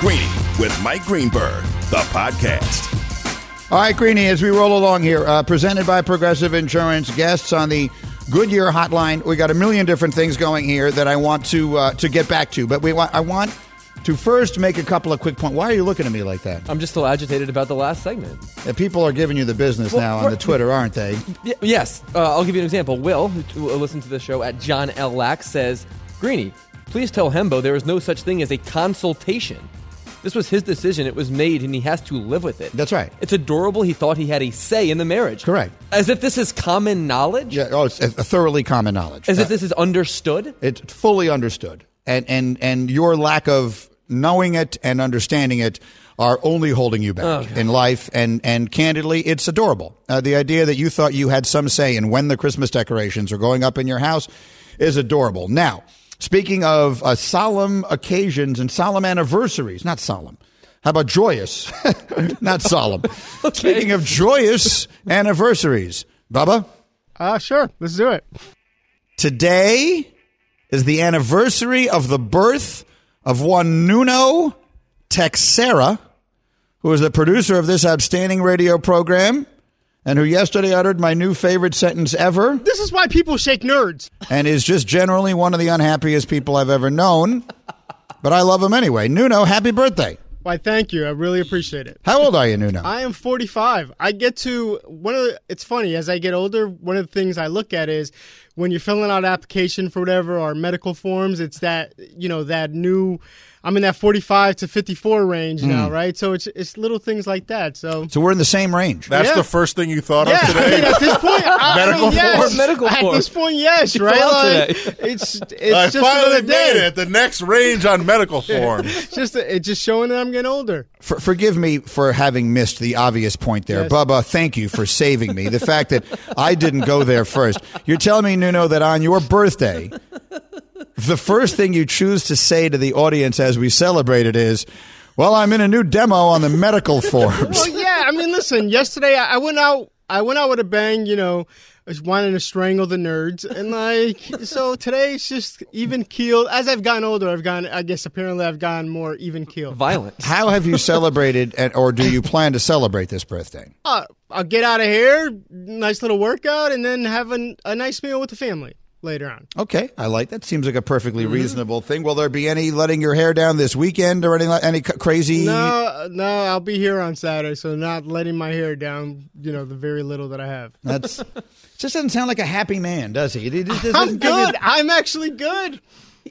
Greeny with Mike Greenberg, the podcast. All right, Greeny, as we roll along here, uh, presented by Progressive Insurance, guests on the Goodyear Hotline. We got a million different things going here that I want to uh, to get back to, but we want I want to first make a couple of quick points. Why are you looking at me like that? I'm just still agitated about the last segment. Uh, people are giving you the business Well, now on the Twitter, aren't they? Y- yes, uh, I'll give you an example. Will, who listens to the show at John L. Lax, says, Greeny, please tell Hembo there is no such thing as a consultation. This was his decision. It was made, and he has to live with it. That's right. It's adorable. He thought he had a say in the marriage. Correct. As if this is common knowledge. Yeah. Oh, it's a thoroughly common knowledge. As Uh, if this is understood. it's fully understood, and and and your lack of knowing it and understanding it are only holding you back in life. And and candidly, it's adorable. Uh, the idea that you thought you had some say in when the Christmas decorations are going up in your house is adorable. Now, speaking of uh, solemn occasions and solemn anniversaries, not solemn. How about joyous? not solemn. Speaking of joyous anniversaries, Bubba. Uh, sure. Let's do it. Today is the anniversary of the birth of one Nuno Teixeira, who is the producer of this outstanding radio program and who yesterday uttered my new favorite sentence ever This is why people shake nerds. and is just generally one of the unhappiest people I've ever known. But I love him anyway. Nuno, happy birthday. Why, thank you. I really appreciate it. How old are you, Nuno? I am 45. I get to one of the, it's funny as I get older, one of the things I look at is when you're filling out application for whatever or medical forms, it's that, you know, that new I'm in that 45 to 54 range Hmm. now, right? So it's it's little things like that. So so we're in the same range. That's Yeah. the first thing you thought yeah, of I mean, at this point, I, Medical I mean, yes. forms? Medical At forms. this point, yes, You right? Like, it's it's I just finally another made day. it. The next range on medical form. It's just it's just showing that I'm getting older. For, forgive me for having missed the obvious point there. Yes. Bubba, thank you for saving me. The fact that I didn't go there first. You're telling me, Nuno, that on your birthday, the first thing you choose to say to the audience as we celebrate it is, well, I'm in a new demo on the medical forms. Well, yeah. I mean, listen. Yesterday, I, I went out. I went out with a bang. You know, I was wanting to strangle the nerds, and like, so today it's just even keeled. As I've gotten older, I've gone, I guess apparently I've gone more even keeled. Violent. How have you celebrated, and, or do you plan to celebrate this birthday? Uh, I'll get out of here, nice little workout, and then have a, a nice meal with the family later on. Okay, I like that. Seems like a perfectly mm-hmm. reasonable thing. Will there be any letting your hair down this weekend or any any crazy? No, no, I'll be here on Saturday, so not letting my hair down. You know, the very little that I have. That's just doesn't sound like a happy man, does he? It- it just I'm good. I'm actually good.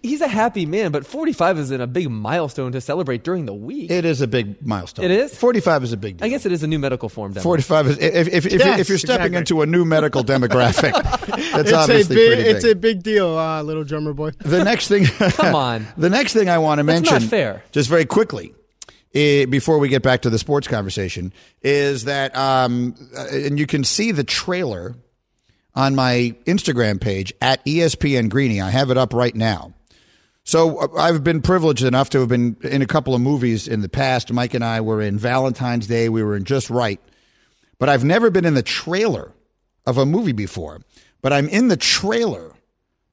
He's a happy man, but 45 isn't a big milestone to celebrate during the week. It is a big milestone. It is? 45 is a big deal. I guess it is a new medical form. Demo. 45 is, if, if, if, you're, Yes, if you're stepping exactly. into a new medical demographic, that's It's a obviously big, pretty big. it's a big deal, uh, little drummer boy. the next thing, Come on. the next thing I want to That's mention, not fair. just very quickly, eh, before we get back to the sports conversation, is that, um, uh, and you can see the trailer on my Instagram page at ESPN Greeny. I have it up right now. So uh, I've been privileged enough to have been in a couple of movies in the past. Mike and I were in Valentine's Day. We were in Just Wright. But I've never been in the trailer of a movie before. But I'm in the trailer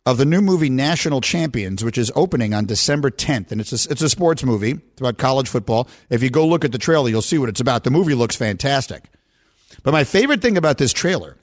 of the new movie National Champions, which is opening on December 10th. And it's a, it's a sports movie. It's about college football. If you go look at the trailer, you'll see what it's about. The movie looks fantastic. But my favorite thing about this trailer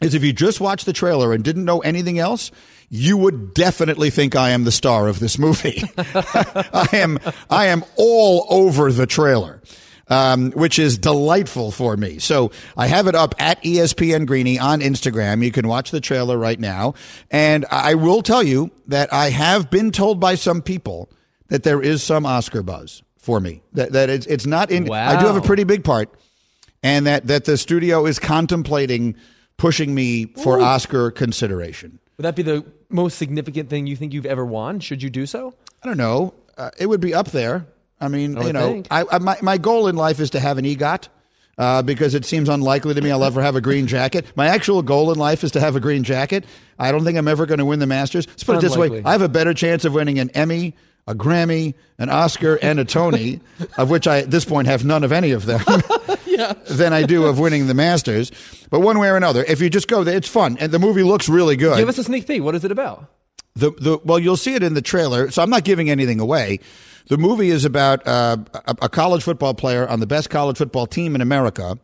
is if you just watched the trailer and didn't know anything else, you would definitely think I am the star of this movie. I am I am all over the trailer. Um, which is delightful for me. So I have it up at ESPN Greeny on Instagram. You can watch the trailer right now. And I will tell you that I have been told by some people that there is some Oscar buzz for me. That, that it's, it's not in, I do have a pretty big part and that, that the studio is contemplating pushing me for Oscar consideration. Would that be the most significant thing you think you've ever won? Should you do so? I don't know. Uh, it would be up there. I mean, you know. I, I, my, my goal in life is to have an EGOT. Uh, because it seems unlikely to me I'll ever have a green jacket. My actual goal in life is to have a green jacket. I don't think I'm ever going to win the Masters. Let's put it this way: I have a better chance of winning an Emmy, a Grammy, an Oscar, and a Tony, of which I at this point have none of any of them, than I do of winning the Masters. But one way or another, if you just go there, it's fun, and the movie looks really good. Give us a sneak peek. What is it about? The the well, you'll see it in the trailer. So I'm not giving anything away. The movie is about uh, a, a college football player on the best college football team in America,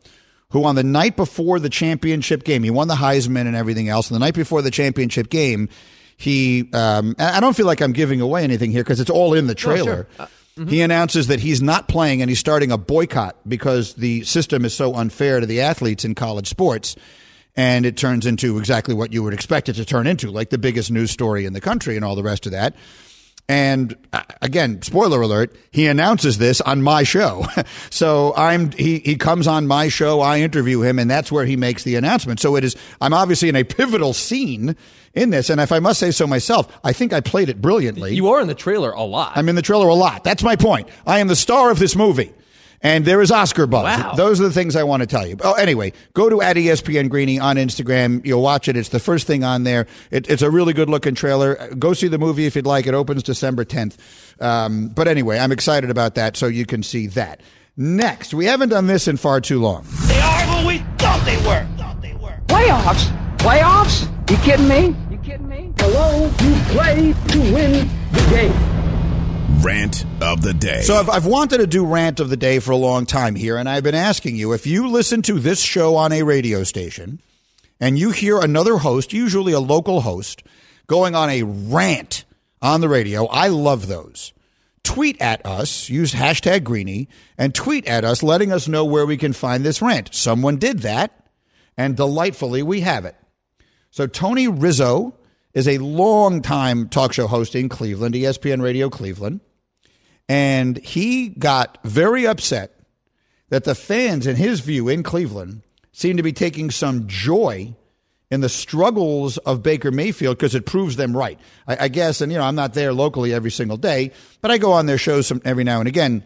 who on the night before the championship game, he won the Heisman and everything else. And the night before the championship game, he um, I don't feel like I'm giving away anything here because it's all in the trailer. He announces that he's not playing and he's starting a boycott because the system is so unfair to the athletes in college sports. And it turns into exactly what you would expect it to turn into, like the biggest news story in the country and all the rest of that. And uh, again, spoiler alert, he announces this on my show. so I'm, he, he comes on my show. I interview him and that's where he makes the announcement. So it is, I'm obviously in a pivotal scene in this. And if I must say so myself, I think I played it brilliantly. You are in the trailer a lot. I'm in the trailer a lot. That's my point. I am the star of this movie. And there is Oscar buzz. Wow. Those are the things I want to tell you. Oh, anyway, go to at ESPN Greeny on Instagram. You'll watch it. It's the first thing on there. It, it's a really good looking trailer. Go see the movie if you'd like. It opens December 10th. Um, but anyway, I'm excited about that, so you can see that. Next, we haven't done this in far too long. They are who we thought they were. Thought they were. Playoffs? Playoffs? You kidding me? You kidding me? Hello? You play to win the game. Rant of the day. So I've, I've wanted to do rant of the day for a long time here, and I've been asking you if you listen to this show on a radio station and you hear another host, usually a local host, going on a rant on the radio, I love those. Tweet at us, use hashtag Greeny, and tweet at us letting us know where we can find this rant. Someone did that, and delightfully we have it. So Tony Rizzo is a long-time talk show host in Cleveland, ESPN Radio Cleveland, and he got very upset that the fans, in his view, in Cleveland, seem to be taking some joy in the struggles of Baker Mayfield because it proves them right. I, I guess, and you know, I'm not there locally every single day, but I go on their shows some, every now and again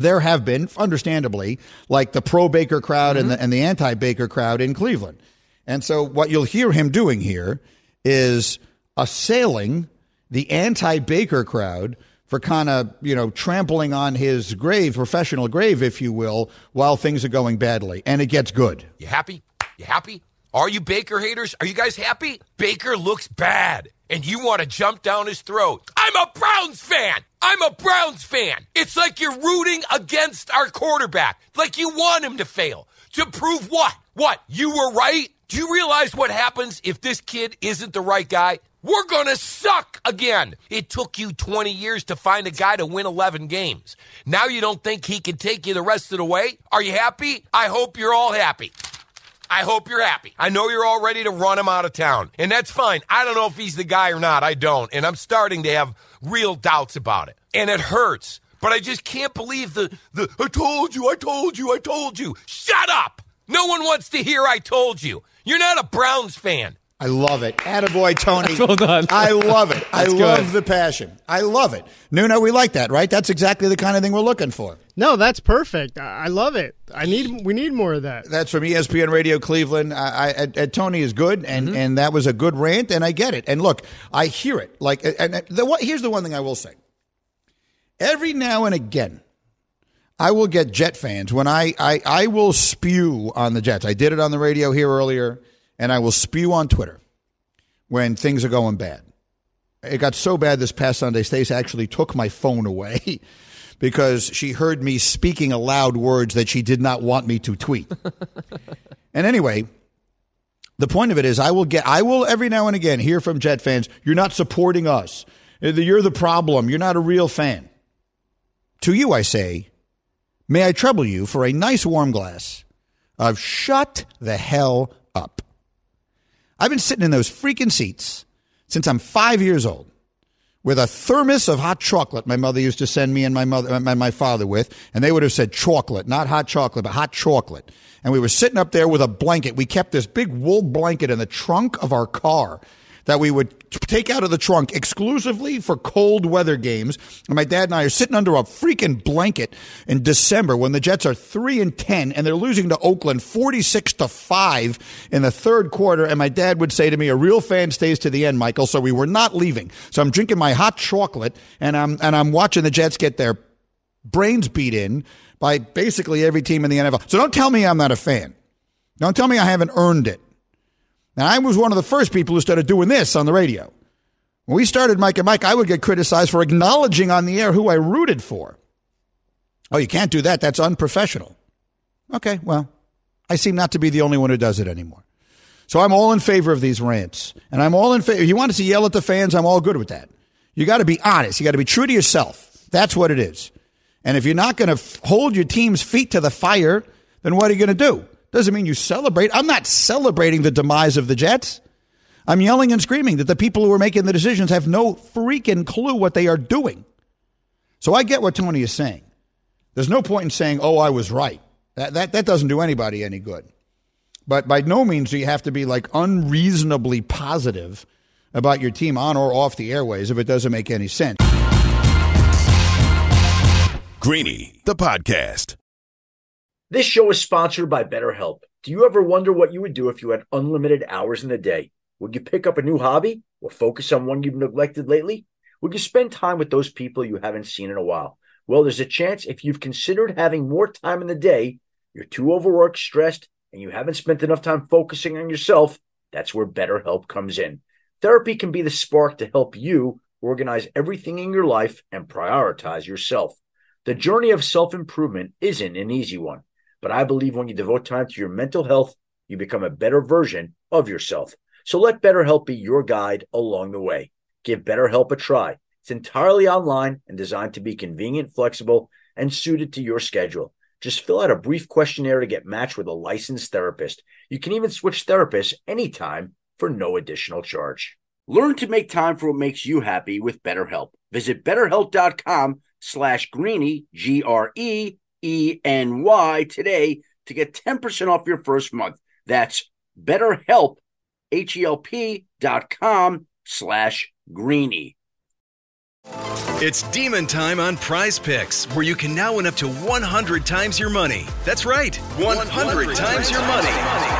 there have been, understandably, like the pro Baker crowd and the mm-hmm. and the anti Baker crowd in Cleveland. And so what you'll hear him doing here is assailing the anti Baker crowd for kind of, you know, trampling on his grave, professional grave, if you will, while things are going badly. And it gets good. You happy? You happy? Are you Baker haters? Are you guys happy? Baker looks bad, and you want to jump down his throat. I'm a Browns fan. I'm a Browns fan. It's like you're rooting against our quarterback, like you want him to fail. To prove what? What? You were right? Do you realize what happens if this kid isn't the right guy? We're going to suck again. It took you 20 years to find a guy to win 11 games. Now you don't think he can take you the rest of the way? Are you happy? I hope you're all happy. I hope you're happy. I know you're all ready to run him out of town, and that's fine. I don't know if he's the guy or not. I don't, and I'm starting to have real doubts about it, and it hurts. But I just can't believe the the I told you, I told you, I told you. Shut up! No one wants to hear I told you. You're not a Browns fan. I love it. Attaboy, Tony. well done. I love it. I love good. the passion. I love it. Nuno, we like that, right? That's exactly the kind of thing we're looking for. No, that's perfect. I I love it. I need. We need more of that. That's from ESPN Radio Cleveland. I, I, and- and Tony is good, and, and that was a good rant, and I get it. And look, I hear it. Like, and and the one, here's the one thing I will say. Every now and again, I will get Jet fans when I, I I will spew on the Jets. I did it on the radio here earlier, and I will spew on Twitter when things are going bad. It got so bad this past Sunday, Stace actually took my phone away because she heard me speaking aloud words that she did not want me to tweet. and anyway, the point of it is I will get I will every now and again hear from Jet fans, you're not supporting us. Uh, you're the problem. You're not a real fan. To you I say, may I trouble you for a nice warm glass of shut the hell up. I've been sitting in those freaking seats since I'm 5 years old with a thermos of hot chocolate my mother used to send me and my mother and my father with and they would have said chocolate not hot chocolate but hot chocolate. And we were sitting up there with a blanket. We kept this big wool blanket in the trunk of our car that we would take out of the trunk exclusively for cold weather games. And my dad and I are sitting under a freaking blanket in December when the Jets are 3 and 10 and they're losing to Oakland 46 to 5 in the third quarter. And my dad would say to me a real fan stays to the end Michael. So we were not leaving. So I'm drinking my hot chocolate and I'm and I'm watching the Jets get their brains beat in by basically every team in the NFL so don't tell me I'm not a fan. Don't tell me I haven't earned it and I was one of the first people who started doing this on the radio When we started Mike and Mike, I would get criticized for acknowledging on the air who I rooted for. Oh, you can't do that. That's unprofessional. Okay, well, I seem not to be the only one who does it anymore. So I'm all in favor of these rants. And I'm all in favor. If you want us to yell at the fans? I'm all good with that. You got to be honest. You got to be true to yourself. That's what it is. And if you're not going to f- hold your team's feet to the fire, then what are you going to do? Doesn't mean you celebrate. I'm not celebrating the demise of the Jets. I'm yelling and screaming that the people who are making the decisions have no freaking clue what they are doing. So I get what Tony is saying. There's no point in saying, oh, I was right. That, that, that doesn't do anybody any good. But by no means do you have to be like unreasonably positive about your team on or off the airways if it doesn't make any sense. Greeny, the podcast. This show is sponsored by BetterHelp. Do you ever wonder what you would do if you had unlimited hours in the day? Would you pick up a new hobby or focus on one you've neglected lately? Would you spend time with those people you haven't seen in a while? Well, there's a chance if you've considered having more time in the day, you're too overworked, stressed, and you haven't spent enough time focusing on yourself, that's where BetterHelp comes in. Therapy can be the spark to help you organize everything in your life and prioritize yourself. The journey of self improvement isn't an easy one, but I believe when you devote time to your mental health, you become a better version of yourself. So let BetterHelp be your guide along the way. Give BetterHelp a try. It's entirely online and designed to be convenient, flexible, and suited to your schedule. Just fill out a brief questionnaire to get matched with a licensed therapist. You can even switch therapists anytime for no additional charge. Learn to make time for what makes you happy with BetterHelp. Visit betterhelp.com slash greeny, G R E E N Y today to get 10% off your first month. That's betterhelp, H-E-L-P dot com slash greeny. It's demon time on prize picks, where you can now win up to 100 times your money. That's right, 100, times your money.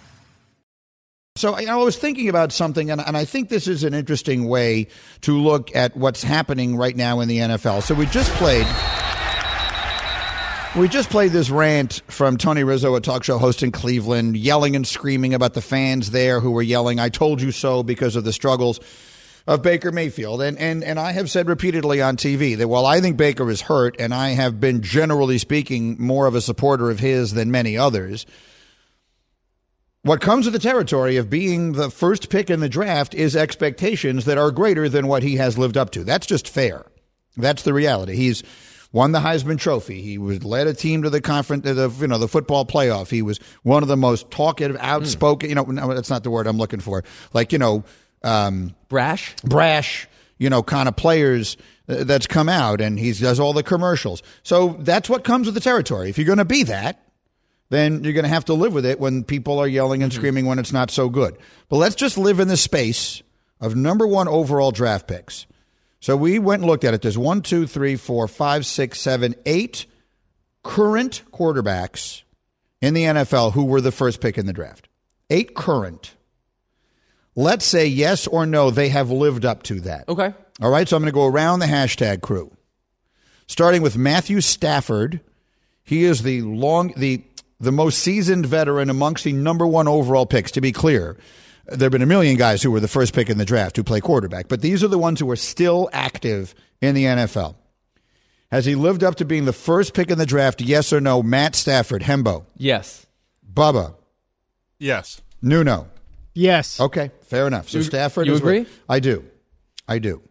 So you know, I was thinking about something, and, and I think this is an interesting way to look at what's happening right now in the NFL. So we just played. We just played this rant from Tony Rizzo, a talk show host in Cleveland, yelling and screaming about the fans there who were yelling, I told you so because of the struggles of Baker Mayfield. And, and, and I have said repeatedly on TV that while I think Baker is hurt, and I have been generally speaking more of a supporter of his than many others, what comes with the territory of being the first pick in the draft is expectations that are greater than what he has lived up to. That's just fair. That's the reality. He's won the Heisman Trophy. He was led a team to the conference, to the you know the football playoff. He was one of the most talkative, outspoken. You know, no, that's not the word I'm looking for. Like you know, um, Brash? brash, you know, kind of players uh, that's come out, and he does all the commercials. So that's what comes with the territory. If you're going to be that, then you're going to have to live with it when people are yelling and mm-hmm. screaming when it's not so good. But let's just live in the space of number one overall draft picks. So we went and looked at it. There's one, two, three, four, five, six, seven, eight current quarterbacks in the NFL who were the first pick in the draft. Eight current. Let's say yes or no, they have lived up to that. Okay. All right, so I'm going to go around the hashtag crew. Starting with Matthew Stafford. He is the long the the most seasoned veteran amongst the number one overall picks, to be clear. There have been a million guys who were the first pick in the draft who play quarterback, but these are the ones who are still active in the NFL. Has he lived up to being the first pick in the draft? Yes or no? Matt Stafford, Hembo, Yes. Bubba, Yes. Nuno. Yes. Okay, fair enough. So You- Stafford you is agree? I do. I do.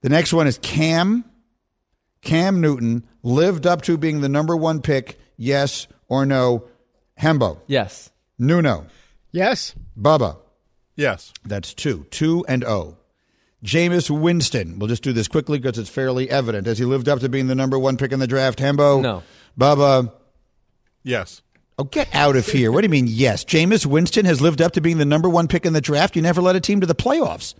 The next one is Cam. Cam Newton lived up to being the number one pick, yes or no? Hembo, Yes. Nuno, Yes. Bubba. Yes. That's two. Two and O. Jameis Winston. We'll just do this quickly because it's fairly evident. Has he lived up to being the number one pick in the draft? Hembo? No. Bubba? Yes. Oh, get out of here. What do you mean, yes? Jameis Winston has lived up to being the number one pick in the draft. You never led a team to the playoffs.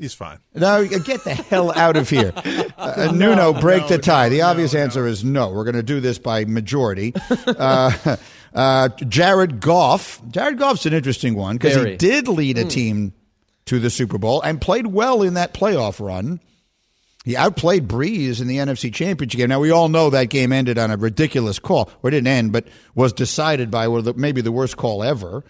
He's fine. No, get the hell out of here. Uh, Nuno, break the tie. the obvious answer is no. We're going to do this by majority. uh, uh, Jared Goff. Jared Goff's an interesting one because he did lead a team to the Super Bowl and played well in that playoff run. He outplayed Brees in the NFC Championship game. Now we all know that game ended on a ridiculous call, or it didn't end, but was decided by one of the, maybe the worst call ever.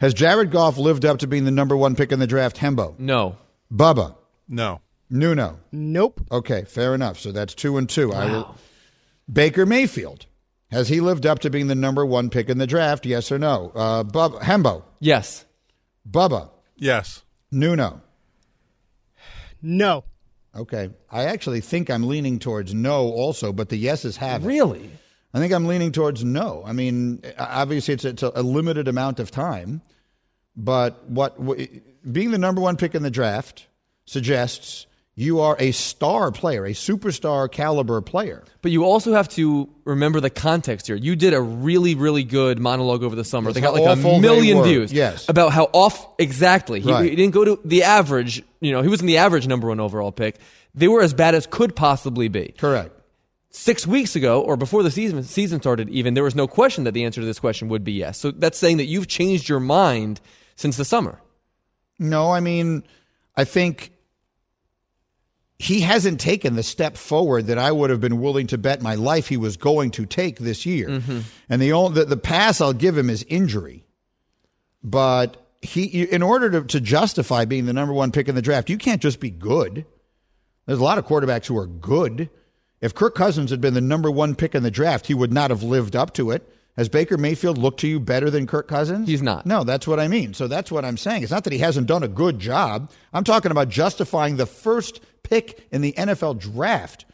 Has Jared Goff lived up to being the number one pick in the draft? Hembo, No. Bubba, No. Nuno. Nope. Okay, fair enough. So that's two and two. I will. Baker Mayfield. Has he lived up to being the number one pick in the draft? Yes or no? Uh, Bubba, Hembo, Yes. Bubba, Yes. Nuno. No. Okay, I actually think I'm leaning towards no, also, but the yeses have it. Really? I think I'm leaning towards no. I mean, obviously, it's, it's a limited amount of time, but what w- being the number one pick in the draft suggests you are a star player, a superstar caliber player. But you also have to remember the context here. You did a really, really good monologue over the summer. That's they got like a million views. Yes. About how off exactly. He, Right. he didn't go to the average. You know, he wasn't the average number one overall pick. They were as bad as could possibly be. Correct. Six weeks ago, or before the season season started, even there was no question that the answer to this question would be yes. So that's saying that you've changed your mind since the summer. No, I mean, I think he hasn't taken the step forward that I would have been willing to bet my life he was going to take this year. Mm-hmm. And the only the, the pass I'll give him is injury. But he, in order to, to justify being the number one pick in the draft, you can't just be good. There's a lot of quarterbacks who are good. If Kirk Cousins had been the number one pick in the draft, he would not have lived up to it. Has Baker Mayfield looked to you better than Kirk Cousins? He's not. No, that's what I mean. So that's what I'm saying. It's not that he hasn't done a good job. I'm talking about justifying the first pick in the NFL draft.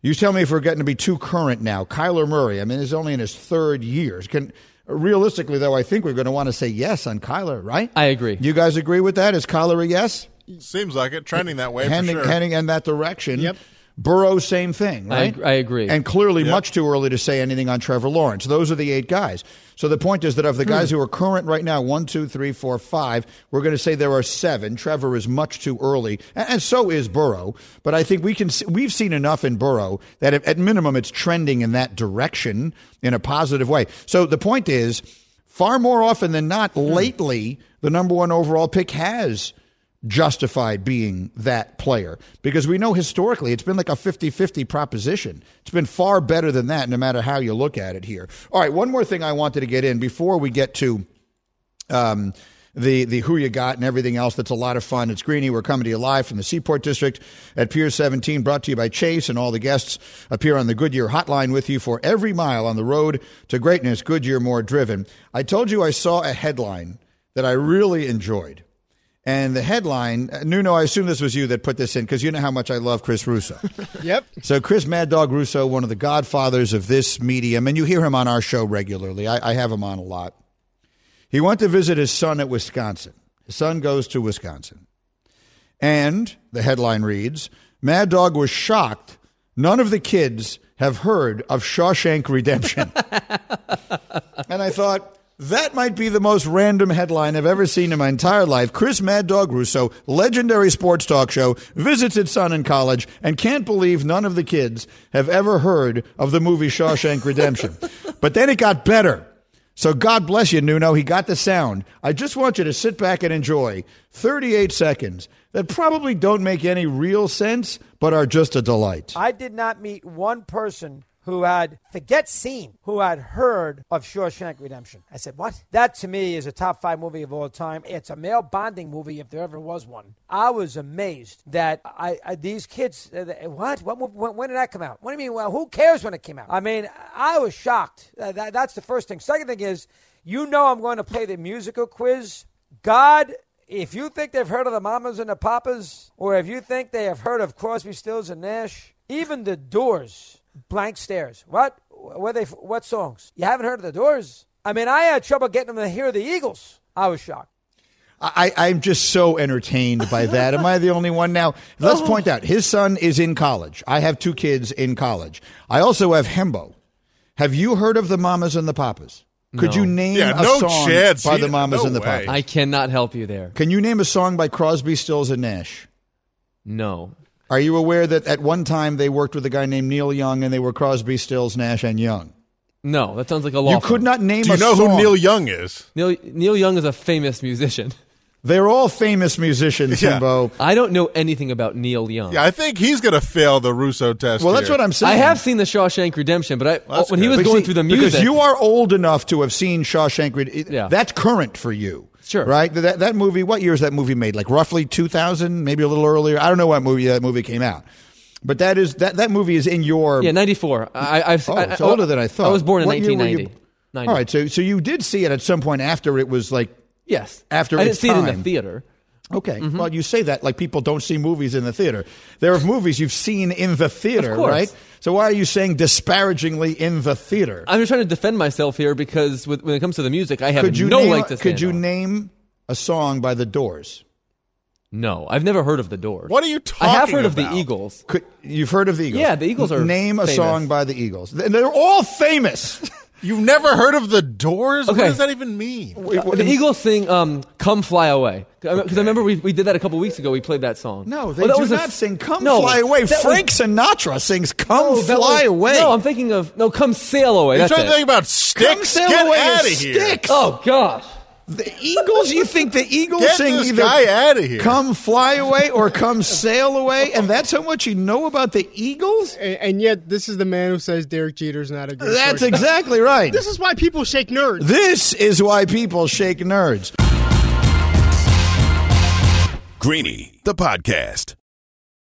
You tell me if we're getting to be too current now. Kyler Murray, I mean, he's only in his third year. Can realistically though, I think we're going to want to say yes on Kyler, right? I agree. You guys agree with that? Is Kyler a yes? Seems like it. Trending that way heading, for sure. heading in that direction. Yep. Burrow, same thing, right? ag- I agree. And clearly, Yep. much too early to say anything on Trevor Lawrence. Those are the eight guys. So the point is that of the guys hmm. who are current right now, one, two, three, four, five, we're going to say there are seven. Trevor is much too early, and, and so is Burrow. But I think we can see, we've seen enough in Burrow that at, at minimum it's trending in that direction in a positive way. So the point is, far more often than not, hmm. lately the number one overall pick has justified being that player because we know historically it's been like a 50-50 proposition. It's been far better than that no matter how you look at it here. All right, one more thing I wanted to get in before we get to um, the the who you got and everything else. That's a lot of fun. It's Greeny. We're coming to you live from the Seaport District at Pier 17, brought to you by Chase, and all the guests appear on the Goodyear Hotline with you for every mile on the road to greatness. Goodyear more driven. I told you I saw a headline that I really enjoyed. And the headline, uh, Nuno, I assume this was you that put this in because you know how much I love Chris Russo. Yep. So Chris Mad Dog Russo, one of the godfathers of this medium, and you hear him on our show regularly. I, I have him on a lot. He went to visit his son at Wisconsin. His son goes to Wisconsin. And the headline reads Mad Dog was shocked none of the kids have heard of Shawshank Redemption. and I thought, that might be the most random headline I've ever seen in my entire life. Chris Mad Dog Russo, legendary sports talk show, visits his son in college and can't believe none of the kids have ever heard of the movie Shawshank Redemption. but then it got better. So God bless you, Nuno. He got the sound. I just want you to sit back and enjoy 38 seconds that probably don't make any real sense, but are just a delight. I did not meet one person who had, forget seen, who had heard of Shawshank Redemption. I said, what? That to me is a top five movie of all time. It's a male bonding movie if there ever was one. I was amazed that I, I these kids, uh, what? what when, when did that come out? What do you mean? Well, who cares when it came out? I mean, I was shocked. Uh, that, that's the first thing. Second thing is, you know I'm going to play the musical quiz. God if you think they've heard of the Mamas and the Papas, or if you think they have heard of Crosby, Stills, and Nash, even the Doors, blank stares. What? Where they? What songs? You haven't heard of the Doors? I mean, I had trouble getting them to hear the Eagles. I was shocked. I, I'm just so entertained by that. Am I the only one now? Let's oh. point out his son is in college. I have two kids in college. I also have Hembo. Have you heard of the Mamas and the Papas? Could No. you name Yeah, a no song chance. by the Mamas no and the way. Papas? I cannot help you there. Can you name a song by Crosby, Stills, and Nash? No. Are you aware that at one time they worked with a guy named Neil Young and they were Crosby, Stills, Nash, and Young? No, that sounds like a law. You could not name Do you a know song. who Neil Young is? Neil Neil Young is a famous musician. They're all famous musicians, Yeah. Hembo. I don't know anything about Neil Young. Yeah, I think he's going to fail the Russo test. Well, that's here. what I'm saying. I have seen the Shawshank Redemption, but I that's when he was But going see, through the music, Because you are old enough to have seen Shawshank Redemption. Yeah. That's current for you. Sure. Right? That, that movie, what year is that movie made? Like roughly 2000, maybe a little earlier. I don't know what movie that movie came out. But that is that, that movie is in your yeah, ninety four. I, I've Oh, I, it's I- older than I thought. I was born in What year were nineteen you- ninety. 90. All right, so so you did see it at some point after it was like Yes. After I didn't see it in the theater. Okay. Mm-hmm. Well, you say that like people don't see movies in the theater. There are movies you've seen in the theater, right? So why are you saying disparagingly in the theater? I'm just trying to defend myself here because with, when it comes to the music, I have could you no name, leg to Could you on. name a song by the Doors? No, I've never heard of the Doors. What are you talking I have heard of the? Eagles. Could, you've heard of the Eagles? Yeah, the Eagles are Name a song by the Eagles. Th- They're all famous. You've never heard of the Doors? Okay. What does that even mean? The Eagles sing um, "Come Fly Away" because I remember we, we did that a couple weeks ago. We played that song. No, they Well, do a not sing "Come No, Fly Away." Frank was- Sinatra sings "Come no, Fly was- Away." No, I'm thinking of no "Come Sail Away." You're That's trying it. to think about Come Styx? Sail Get Away out of here. Styx. oh gosh, The Eagles, you think the Eagles Get sing this either guy outta here. "Come Fly Away" or "Come Sail Away," and that's how much you know about the Eagles? And, and yet, this is the man who says Derek Jeter's not a good. That's shortstop. exactly right. This is why people shake nerds. This is why people shake nerds. Greeny, the podcast.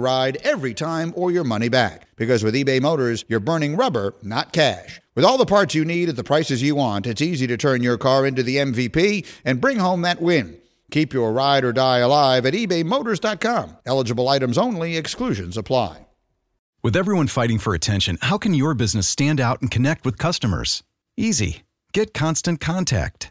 ride every time or your money back. Because with eBay Motors, you're burning rubber, not cash. With all the parts you need at the prices you want, it's easy to turn your car into the MVP and bring home that win. Keep your ride or die alive at ebaymotors.com. Eligible items only, exclusions apply. With everyone fighting for attention, how can your business stand out and connect with customers? Easy. Get Constant Contact.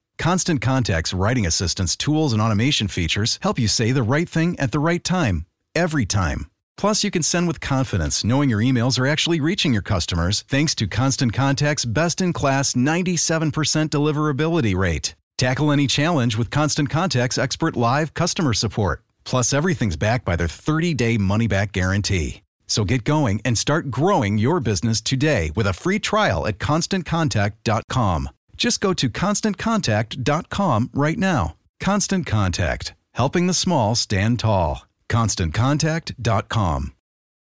Constant Contact's writing assistance tools and automation features help you say the right thing at the right time, every time. Plus, you can send with confidence knowing your emails are actually reaching your customers thanks to Constant Contact's best in class 97% deliverability rate. Tackle any challenge with Constant Contact's expert live customer support. Plus, everything's backed by their 30 day money back guarantee. So get going and start growing your business today with a free trial at constantcontact.com. Just go to constantcontact.com right now. Constant Contact, helping the small stand tall. ConstantContact.com.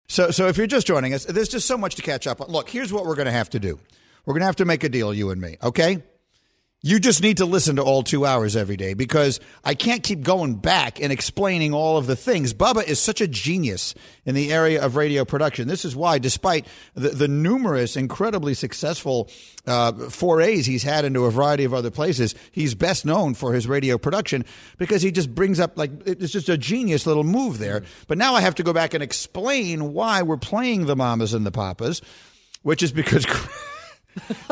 So, so if you're just joining us, there's just so much to catch up on. Look, here's what we're going to have to do. We're going to have to make a deal, you and me, okay? You just need to listen to all two hours every day because I can't keep going back and explaining all of the things. Bubba is such a genius in the area of radio production. This is why, despite the, the numerous, incredibly successful uh, forays he's had into a variety of other places, he's best known for his radio production because he just brings up, like, it's just a genius little move there. But now I have to go back and explain why we're playing the Mamas and the Papas, which is because.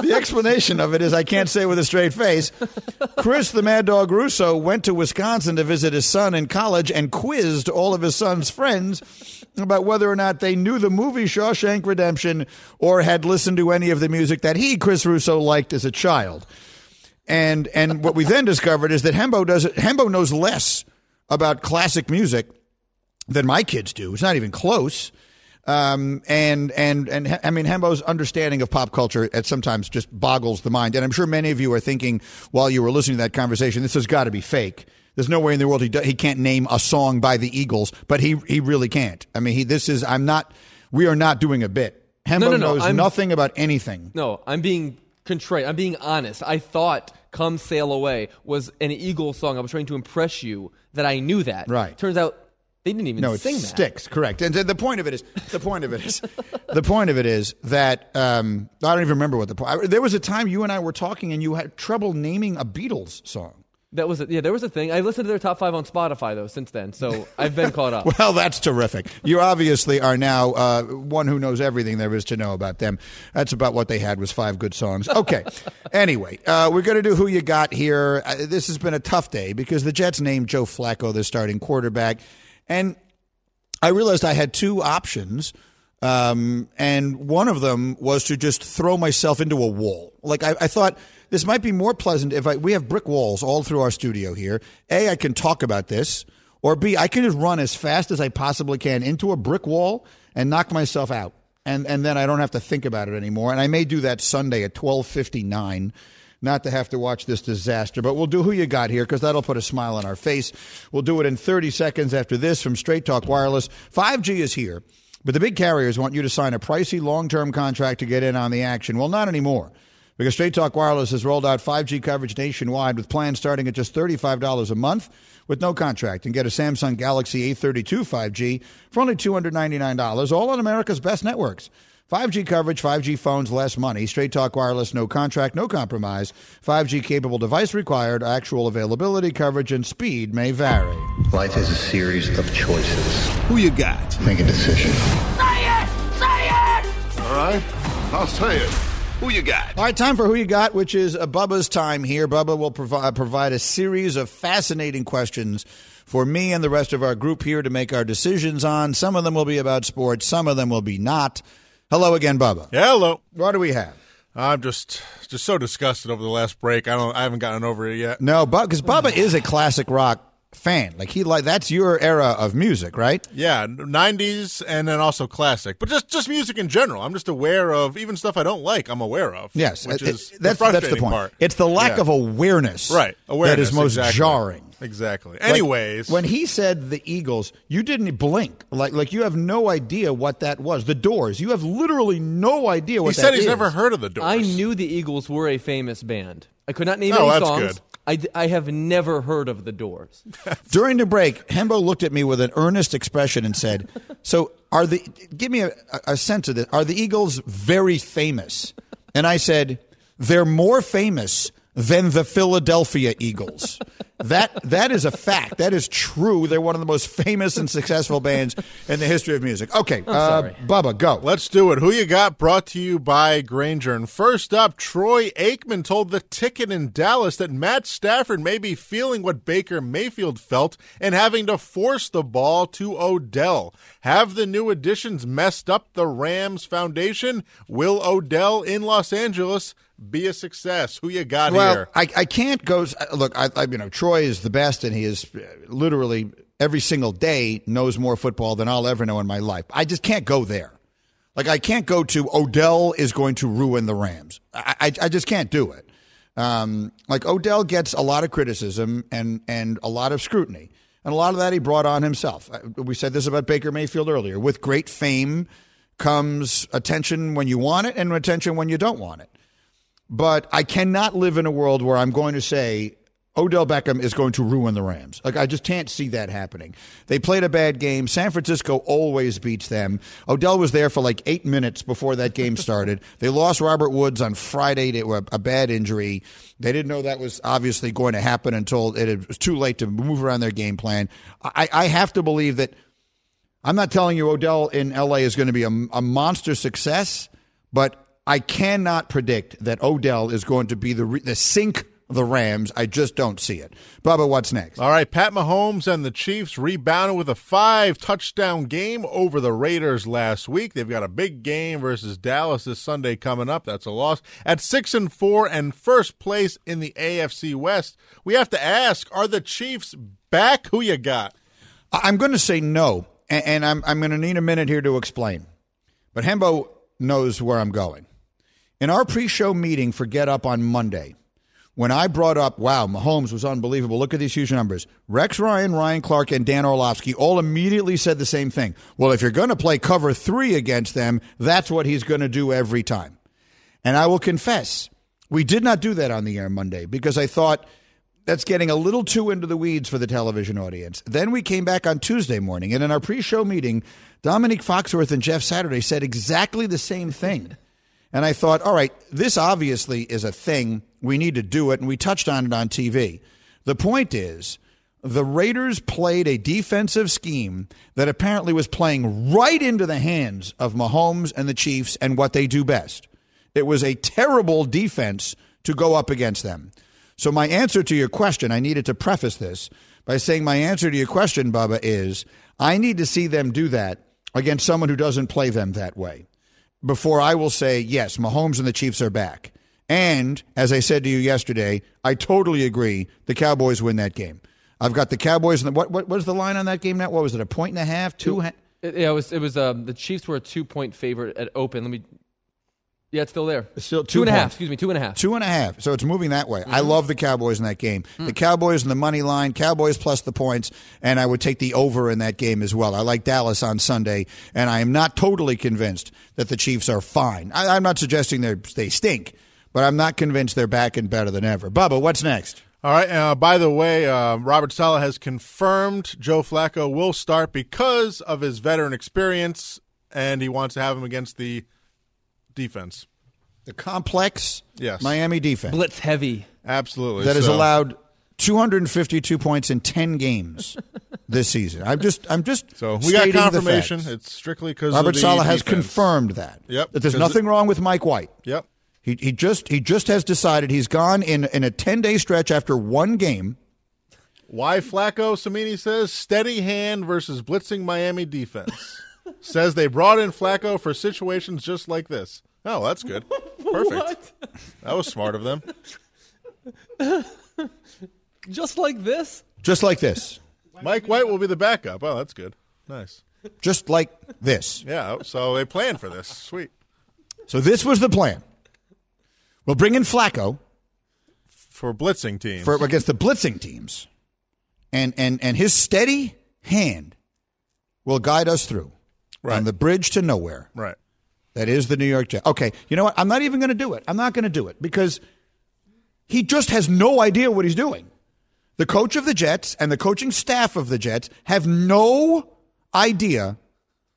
the explanation of it is I can't say with a straight face. Chris the Mad Dog Russo went to Wisconsin to visit his son in college and quizzed all of his son's friends about whether or not they knew the movie Shawshank Redemption or had listened to any of the music that he, Chris Russo, liked as a child. And and what we then discovered is that Hembo does. Hembo knows less about classic music than my kids do. It's not even close. Um, and and and I mean Hembo's understanding of pop culture at sometimes just boggles the mind. And I'm sure many of you are thinking while you were listening to that conversation, this has got to be fake. There's no way in the world he do, he can't name a song by the Eagles, but he he really can't. I mean, he this is I'm not. We are not doing a bit. Hembo No, no, no, knows I'm- nothing about anything. No, I'm being contrite. I'm being honest. I thought "Come Sail Away" was an Eagles song. I was trying to impress you that I knew that. Right. Turns out they didn't even No, it sing that. Styx. Correct. And the point of it is the point of it is the point of it is that um, I don't even remember what the point. There was a time you and I were talking, and you had trouble naming a Beatles song. That was a, yeah. There was a thing. I listened to their top five on Spotify though since then, so I've been caught up. Well, that's terrific. You obviously are now uh, one who knows everything there is to know about them. That's about what they had was five good songs. Okay. anyway, uh, we're going to do who you got here. Uh, this has been a tough day because the Jets named Joe Flacco their starting quarterback, and I realized I had two options. Um, and one of them was to just throw myself into a wall. Like I, I thought this might be more pleasant if I, we have brick walls all through our studio here. A, I can talk about this, or B, I can just run as fast as I possibly can into a brick wall and knock myself out. And, and then I don't have to think about it anymore. And I may do that Sunday at 1259 not to have to watch this disaster. But we'll do who you got here because that'll put a smile on our face. We'll do it in 30 seconds after this from Straight Talk Wireless. 5G is here, but the big carriers want you to sign a pricey long term contract to get in on the action. Well, not anymore. Because Straight Talk Wireless has rolled out 5G coverage nationwide with plans starting at just $35 a month with no contract and get a Samsung Galaxy A32 5G for only $299, all on America's best networks. 5G coverage, 5G phones, less money. Straight Talk Wireless, no contract, no compromise. 5G capable device required. Actual availability, coverage, and speed may vary. Life is a series of choices. Who you got? Make a decision. Say it! Say it! All right, I'll say it. Who you got? All right, time for Who You Got, which is uh, Bubba's time here. Bubba will provi- provide a series of fascinating questions for me and the rest of our group here to make our decisions on. Some of them will be about sports, some of them will be not. Hello again, Bubba. Hello. What do we have? I'm just just so disgusted over the last break. I don't. I haven't gotten over it yet. No, because Bubba is a classic rock fan. Like he like that's your era of music, right? Yeah, '90s and then also classic, but just just music in general. I'm just aware of even stuff I don't like. I'm aware of. Yes, which it- is it- the that's that's the point. part. It's the lack Yeah. of awareness, right? Awareness that is most exactly. jarring. Exactly. Like, Anyways, when he said the Eagles, you didn't blink. Like like you have no idea what that was. The Doors. You have literally no idea what he that said he's is. never heard of the Doors. I knew the Eagles were a famous band. I could not name Oh, any that's songs. good. I, I have never heard of the Doors. During the break, Hembo looked at me with an earnest expression and said, "So are the? Give me a, a sense of this. Are the Eagles very famous?" And I said, "They're more famous than the Philadelphia Eagles." That that is a fact. That is true. They're one of the most famous and successful bands in the history of music. Okay, uh. Bubba, go. Let's do it. Who you got? Brought to you by Grainger. And first up, Troy Aikman told the ticket in Dallas that Matt Stafford may be feeling what Baker Mayfield felt and having to force the ball to Odell. Have the new additions messed up the Rams foundation? Will Odell in Los Angeles be a success? Who you got well, here? I, I can't go. Look, I, I you know Troy is the best, and he is uh, literally every single day knows more football than I'll ever know in my life. I just can't go there. Like I can't go to Odell is going to ruin the Rams. I I, I just can't do it. Um, like Odell gets a lot of criticism and and a lot of scrutiny, and a lot of that he brought on himself. Uh, We said this about Baker Mayfield earlier. With great fame comes attention when you want it, and attention when you don't want it but I cannot live in a world where I'm going to say Odell Beckham is going to ruin the Rams. Like I just can't see that happening. They played a bad game. San Francisco always beats them. Odell was there for like eight minutes before that game started. they lost Robert Woods on Friday to a, bad injury. They didn't know that was obviously going to happen until it was too late to move around their game plan. I, I have to believe that. I'm not telling you Odell in LA is going to be a, a monster success, but I cannot predict that Odell is going to be the re- the sink the Rams. I just don't see it. Bubba, what's next? All right, Pat Mahomes and the Chiefs rebounded with a five touchdown game over the Raiders last week. They've got a big game versus Dallas this Sunday coming up. That's a loss. At six and four and first place in the AFC West, we have to ask: Are the Chiefs back? Who you got? I'm going to say no, and, I'm I'm going to need a minute here to explain. But Hembo knows where I'm going. In our pre-show meeting for Get Up on Monday, when I brought up, wow, Mahomes was unbelievable. Look at these huge numbers. Rex Ryan, Ryan Clark, and Dan Orlovsky all immediately said the same thing. Well, if you're going to play cover three against them, that's what he's going to do every time. And I will confess, we did not do that on the air Monday because I thought that's getting a little too into the weeds for the television audience. Then we came back on Tuesday morning, and in our pre show meeting, Dominique Foxworth and Jeff Saturday said exactly the same thing. And I thought, all right, this obviously is a thing. We need to do it. And we touched on it on TV. The point is, the Raiders played a defensive scheme that apparently was playing right into the hands of Mahomes and the Chiefs and what they do best. It was a terrible defense to go up against them. So, my answer to your question, I needed to preface this by saying my answer to your question, Bubba, is I need to see them do that against someone who doesn't play them that way before I will say, yes, Mahomes and the Chiefs are back. And as I said to you yesterday, I totally agree. The Cowboys win that game. I've got the Cowboys. And the, what, what was the line on that game now? What was it? A point and a half? Two? Ha- yeah, it was. It was. Um, the Chiefs were a two point favorite at open. Let me. Yeah, it's still there. It's still two two and a half. points. Excuse me, two and a half. Two and a half. So it's moving that way. I Mhm. love the Cowboys in that game. Hmm. The Cowboys and the money line, Cowboys plus the points, and I would take the over in that game as well. I like Dallas on Sunday, and I am not totally convinced that the Chiefs are fine. I, I'm not suggesting they they stink, but I'm not convinced they're back and better than ever. Bubba, what's next? All right. Uh, by the way, uh, Robert Saleh has confirmed Joe Flacco will start because of his veteran experience, and he wants to have him against the defense. The complex Yes. Miami defense. Blitz heavy. Absolutely. that has allowed 252 points in 10 games this season. I'm just I'm just So we got confirmation. It's strictly because Robert of the Saleh has confirmed that. Yep, That there's nothing it- wrong with Mike White. Yep. He he just he just has decided he's gone in in a 10-day stretch after one game. Why Flacco, Samini says, steady hand versus blitzing Miami defense. Says they brought in Flacco for situations just like this. Oh, that's good. Perfect. That was smart of them. Just like this. Just like this. Mike White will be the backup. Oh, that's good. Nice. Just like this. Yeah, so they planned for this. Sweet. So this was the plan. We'll bring in Flacco For blitzing teams. for against the blitzing teams. And and and his steady hand will guide us through on the bridge to nowhere. right. That is the New York Jets. Okay, you know what? I'm not even going to do it. I'm not going to do it because he just has no idea what he's doing. The coach of the Jets and the coaching staff of the Jets have no idea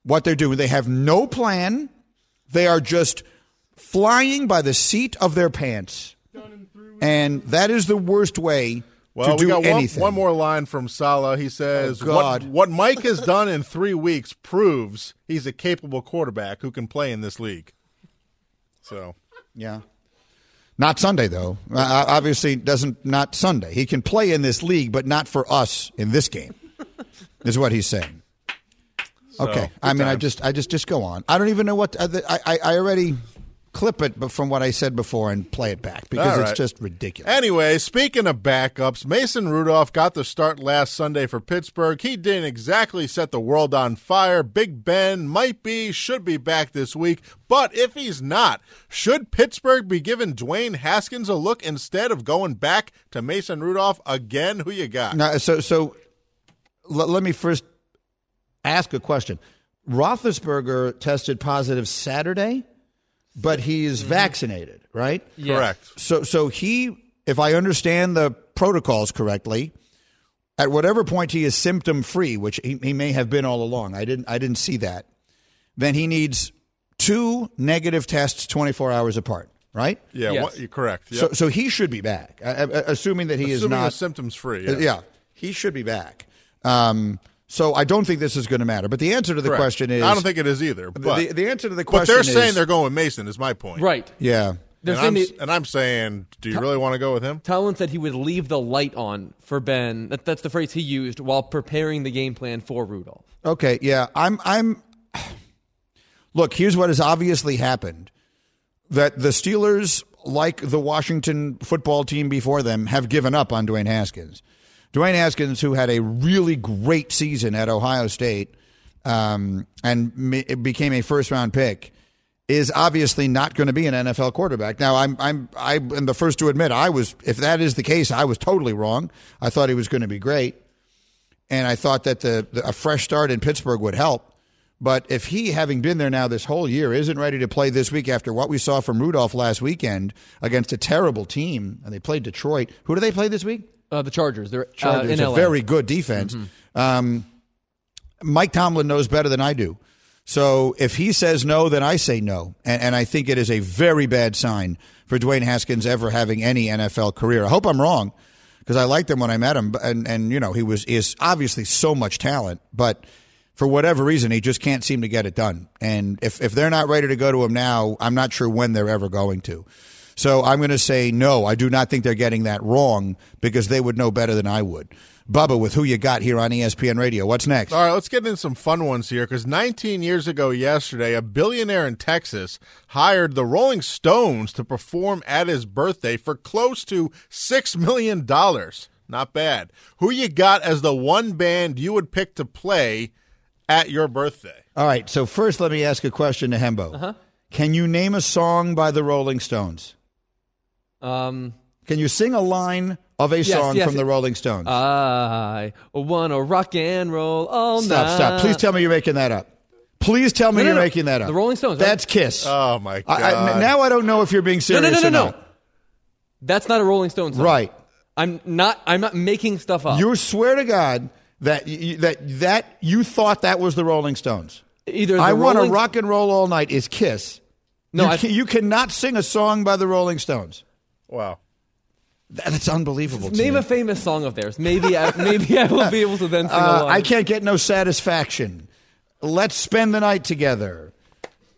what they're doing. They have no plan. They are just flying by the seat of their pants. And that is the worst way Well, we do got one, one more line from Saleh. He says, Oh, God. What, what Mike has done in three weeks proves he's a capable quarterback who can play in this league. So, Yeah. Not Sunday though. Uh, obviously, doesn't not Sunday. He can play in this league, but not for us in this game. is what he's saying. So, okay. I mean, I just, I just, just go on. I don't even know what I, I, I already clip it, but from what I said before and play it back because All it's just ridiculous. Anyway, speaking of backups, Mason Rudolph got the start last Sunday for Pittsburgh. He didn't exactly set the world on fire. Big Ben might be, should be back this week. But if he's not, should Pittsburgh be giving Dwayne Haskins a look instead of going back to Mason Rudolph again? Who you got? Now, so, so l- let me first ask a question. Roethlisberger tested positive Saturday, but he's vaccinated, right? Yeah. Correct. So, so he, if I understand the protocols correctly, at whatever point he is symptom free, which he, he may have been all along, I didn't, I didn't see that. Then he needs two negative tests 24 hours apart, right? Yeah, Yes. what, you're correct. Yep. So, so he should be back, I- I- assuming that he is not symptoms free. uh, Yeah. he should be back. Um, So I don't think this is going to matter. But the answer to the Correct. question is I don't think it is either. But the, the answer to the question but they're is saying they're going with Mason. Is my point. Right. yeah. And I'm, they- and I'm saying, do you really want to go with him? Tomlin said he would leave the light on for Ben. That, that's the phrase he used while preparing the game plan for Rudolph. Okay, yeah. I'm I'm Look, here's what has obviously happened. That the Steelers, like the Washington football team before them, have given up on Dwayne Haskins. Dwayne Haskins, who had a really great season at Ohio State um, and ma- became a first round pick, is obviously not going to be an NFL quarterback. Now, I'm I'm I am the first to admit I was if that is the case, I was totally wrong. I thought he was going to be great, and I thought that the, the a fresh start in Pittsburgh would help. But if he, having been there now this whole year, isn't ready to play this week after what we saw from Rudolph last weekend against a terrible team, and they played Detroit. Who do they play this week? Uh, the Chargers. They're uh, Chargers, in a very good defense. Um, Mike Tomlin knows better than I do. So if he says no, then I say no. And, and I think it is a very bad sign for Dwayne Haskins ever having any NFL career. I hope I'm wrong because I liked him when I met him. And, and you know, he was is obviously so much talent, but for whatever reason, he just can't seem to get it done. And if, if they're not ready to go to him now, I'm not sure when they're ever going to. So I'm going to say no. I do not think they're getting that wrong because they would know better than I would. Bubba, with who you got here on ESPN Radio. What's next? All right, let's get into some fun ones here because 19 years ago yesterday, a billionaire in Texas hired the Rolling Stones to perform at his birthday for close to $6 million. Not bad. Who you got as the one band you would pick to play at your birthday? All right. So first, let me ask a question to Hembo. Uh-huh. Can you name a song by the Rolling Stones? Um, Can you sing a line of a Yes, song yes. from the Rolling Stones? I wanna rock and roll all stop, night. stop. Stop! Please tell me you're making that up. Please tell me No, no, you're no. making that up. The Rolling Stones, right? That's Kiss. Oh, my God. I, I, now I don't know if you're being serious no, no, no, or no. not. That's not a Rolling Stones song. Right. I'm not. I'm not making stuff up. You swear to God that you, that that you thought that was the Rolling Stones. Either the I want to rock and roll all night is Kiss. No, you, I- can, you cannot sing a song by the Rolling Stones. Wow. That- That's unbelievable. to Name me. a famous song of theirs. Maybe I, maybe I will be able to then sing Uh, along. I can't get no satisfaction. Let's spend the night together.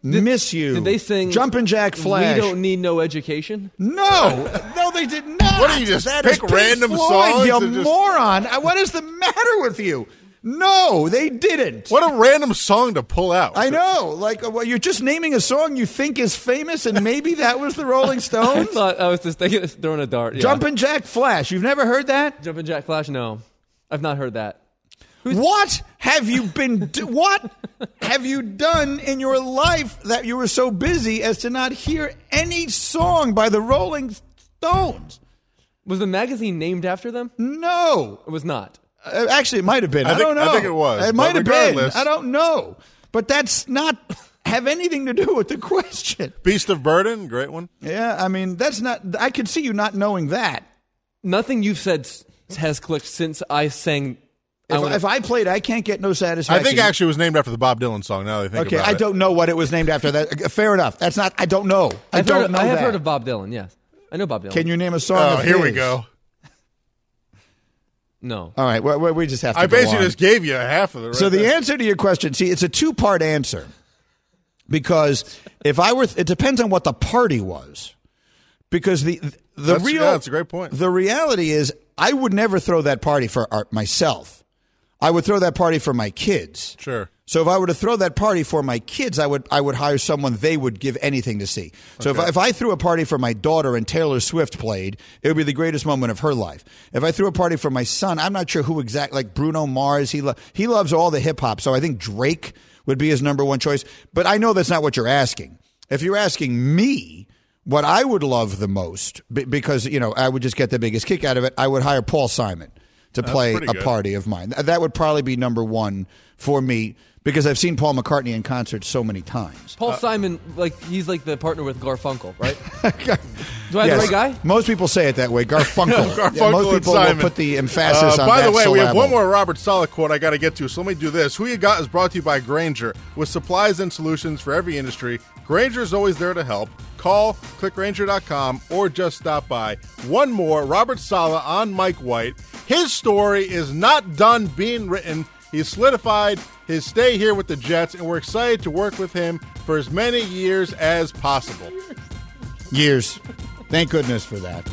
Miss you. Did they sing Jumpin' Jack Flash? We don't need no education. No, no, they did not. What do you just That pick random Floyd, songs You and just- moron! Uh, What is the matter with you? No, they didn't. What a random song to pull out. I know. Like, uh, well, you're just naming a song you think is famous, and maybe that was the Rolling Stones. I thought I was just thinking, throwing a dart. Yeah. Jumpin' Jack Flash. You've never heard that? Jumpin' Jack Flash. No, I've not heard that. What have you been? Do- what have you done in your life that you were so busy as to not hear any song by the Rolling Stones? Was the magazine named after them? No, It was not. Uh, actually, it might have been. I I, think- don't know. I think it was, It might have been. I don't know. But that's not have anything to do with the question. Beast of Burden, great one. Yeah, I mean that's not. I could see you not knowing that. Nothing you've said has clicked since I sang. I If, wanna- if I played, I can't get no satisfaction. I think actually it was named after the Bob Dylan song. Now that I think Okay, about I it. don't know what it was named after. That fair enough. That's not. I don't know. I I've don't heard, know I have that. heard of Bob Dylan. Yes, I know Bob Dylan. Can you name a song? Oh, of here we go. No. All right, well, well, we just have to. I go basically on. just gave you half of the. So the answer to your question, see, it's a two-part answer because if I were, it depends on what the party was. Because the the That's- real yeah, that's a great point. The reality is, I would never throw that party for art myself. I would throw that party for my kids. Sure. So if I were to throw that party for my kids, I would I would hire someone they would give anything to see. So if, I, if I threw a party for my daughter and Taylor Swift played, it would be the greatest moment of her life. If I threw a party for my son, I'm not sure who exact like Bruno Mars. He lo- he loves all the hip hop, so I think Drake would be his number one choice. But I know that's not what you're asking. If you're asking me. What I would love the most, be- because you know I would just get the biggest kick out of it, I would hire Paul Simon to That's play a good. party of mine. That would probably be number one for me because I've seen Paul McCartney in concert so many times. Paul Simon, like he's like the partner with Garfunkel, right? Do I have Yes. the right guy? Most people say it that way. Garfunkel. Garfunkel Yeah, most people Simon. will put the emphasis Uh, on by the way, we have one more Robert Saleh quote I got to get to, so let me do this. Who You Got is brought to you by Grainger. With supplies and solutions for every industry, Grainger is always there to help. Call, clickgrainger.com, or just stop by. One more Robert Saleh on Mike White. His story is not done being written. He solidified his stay here with the Jets, and we're excited to work with him for as many years as possible. Years. Thank goodness for that.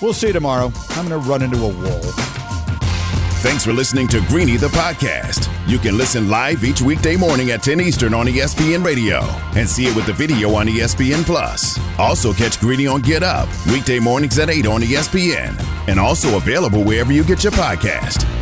We'll see you tomorrow. I'm going to run into a wall. Thanks for listening to Greeny the podcast. You can listen live each weekday morning at 10 Eastern on ESPN Radio and see it with the video on ESPN Plus. Also catch Greeny on Get Up weekday mornings at 8 on ESPN and also available wherever you get your podcast.